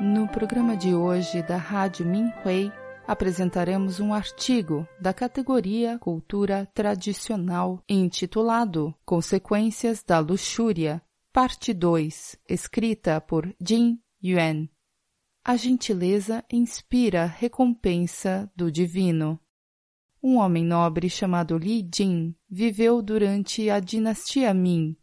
No programa de hoje da Rádio Minhui, apresentaremos um artigo da categoria Cultura Tradicional intitulado Consequências da Luxúria, parte 2, escrita por Jin Yuan. A gentileza inspira recompensa do divino. Um homem nobre chamado Li Jin viveu durante a dinastia Ming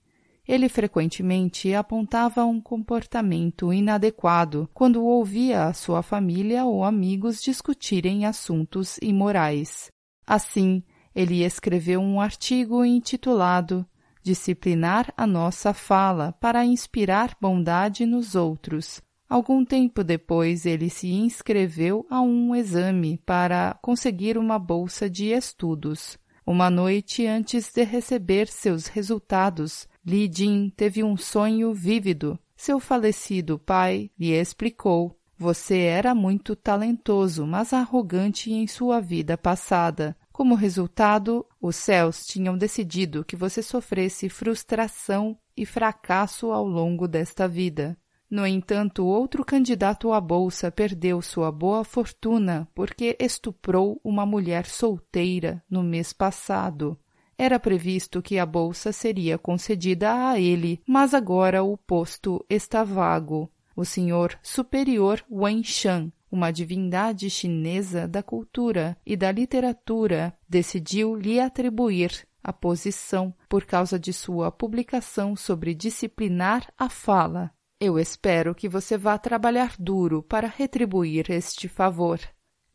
ele frequentemente apontava um comportamento inadequado quando ouvia a sua família ou amigos discutirem assuntos imorais. Assim, ele escreveu um artigo intitulado Disciplinar a nossa fala para inspirar bondade nos outros. Algum tempo depois, ele se inscreveu a um exame para conseguir uma bolsa de estudos. Uma noite antes de receber seus resultados, Li Jin teve um sonho vívido. Seu falecido pai lhe explicou: Você era muito talentoso, mas arrogante em sua vida passada. Como resultado, os céus tinham decidido que você sofresse frustração e fracasso ao longo desta vida. No entanto, outro candidato à bolsa perdeu sua boa fortuna porque estuprou uma mulher solteira no mês passado. Era previsto que a bolsa seria concedida a ele, mas agora o posto está vago. O senhor superior Wen Shan, uma divindade chinesa da cultura e da literatura, decidiu lhe atribuir a posição por causa de sua publicação sobre disciplinar a fala eu espero que você vá trabalhar duro para retribuir este favor.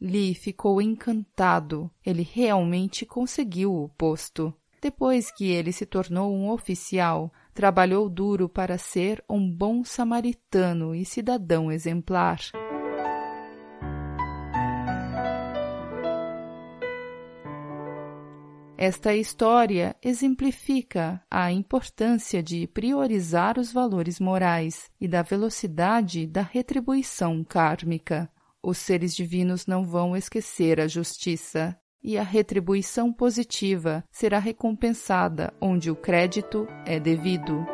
Li ficou encantado. Ele realmente conseguiu o posto. Depois que ele se tornou um oficial, trabalhou duro para ser um bom samaritano e cidadão exemplar. Esta história exemplifica a importância de priorizar os valores morais e da velocidade da retribuição kármica. Os seres divinos não vão esquecer a justiça, e a retribuição positiva será recompensada onde o crédito é devido.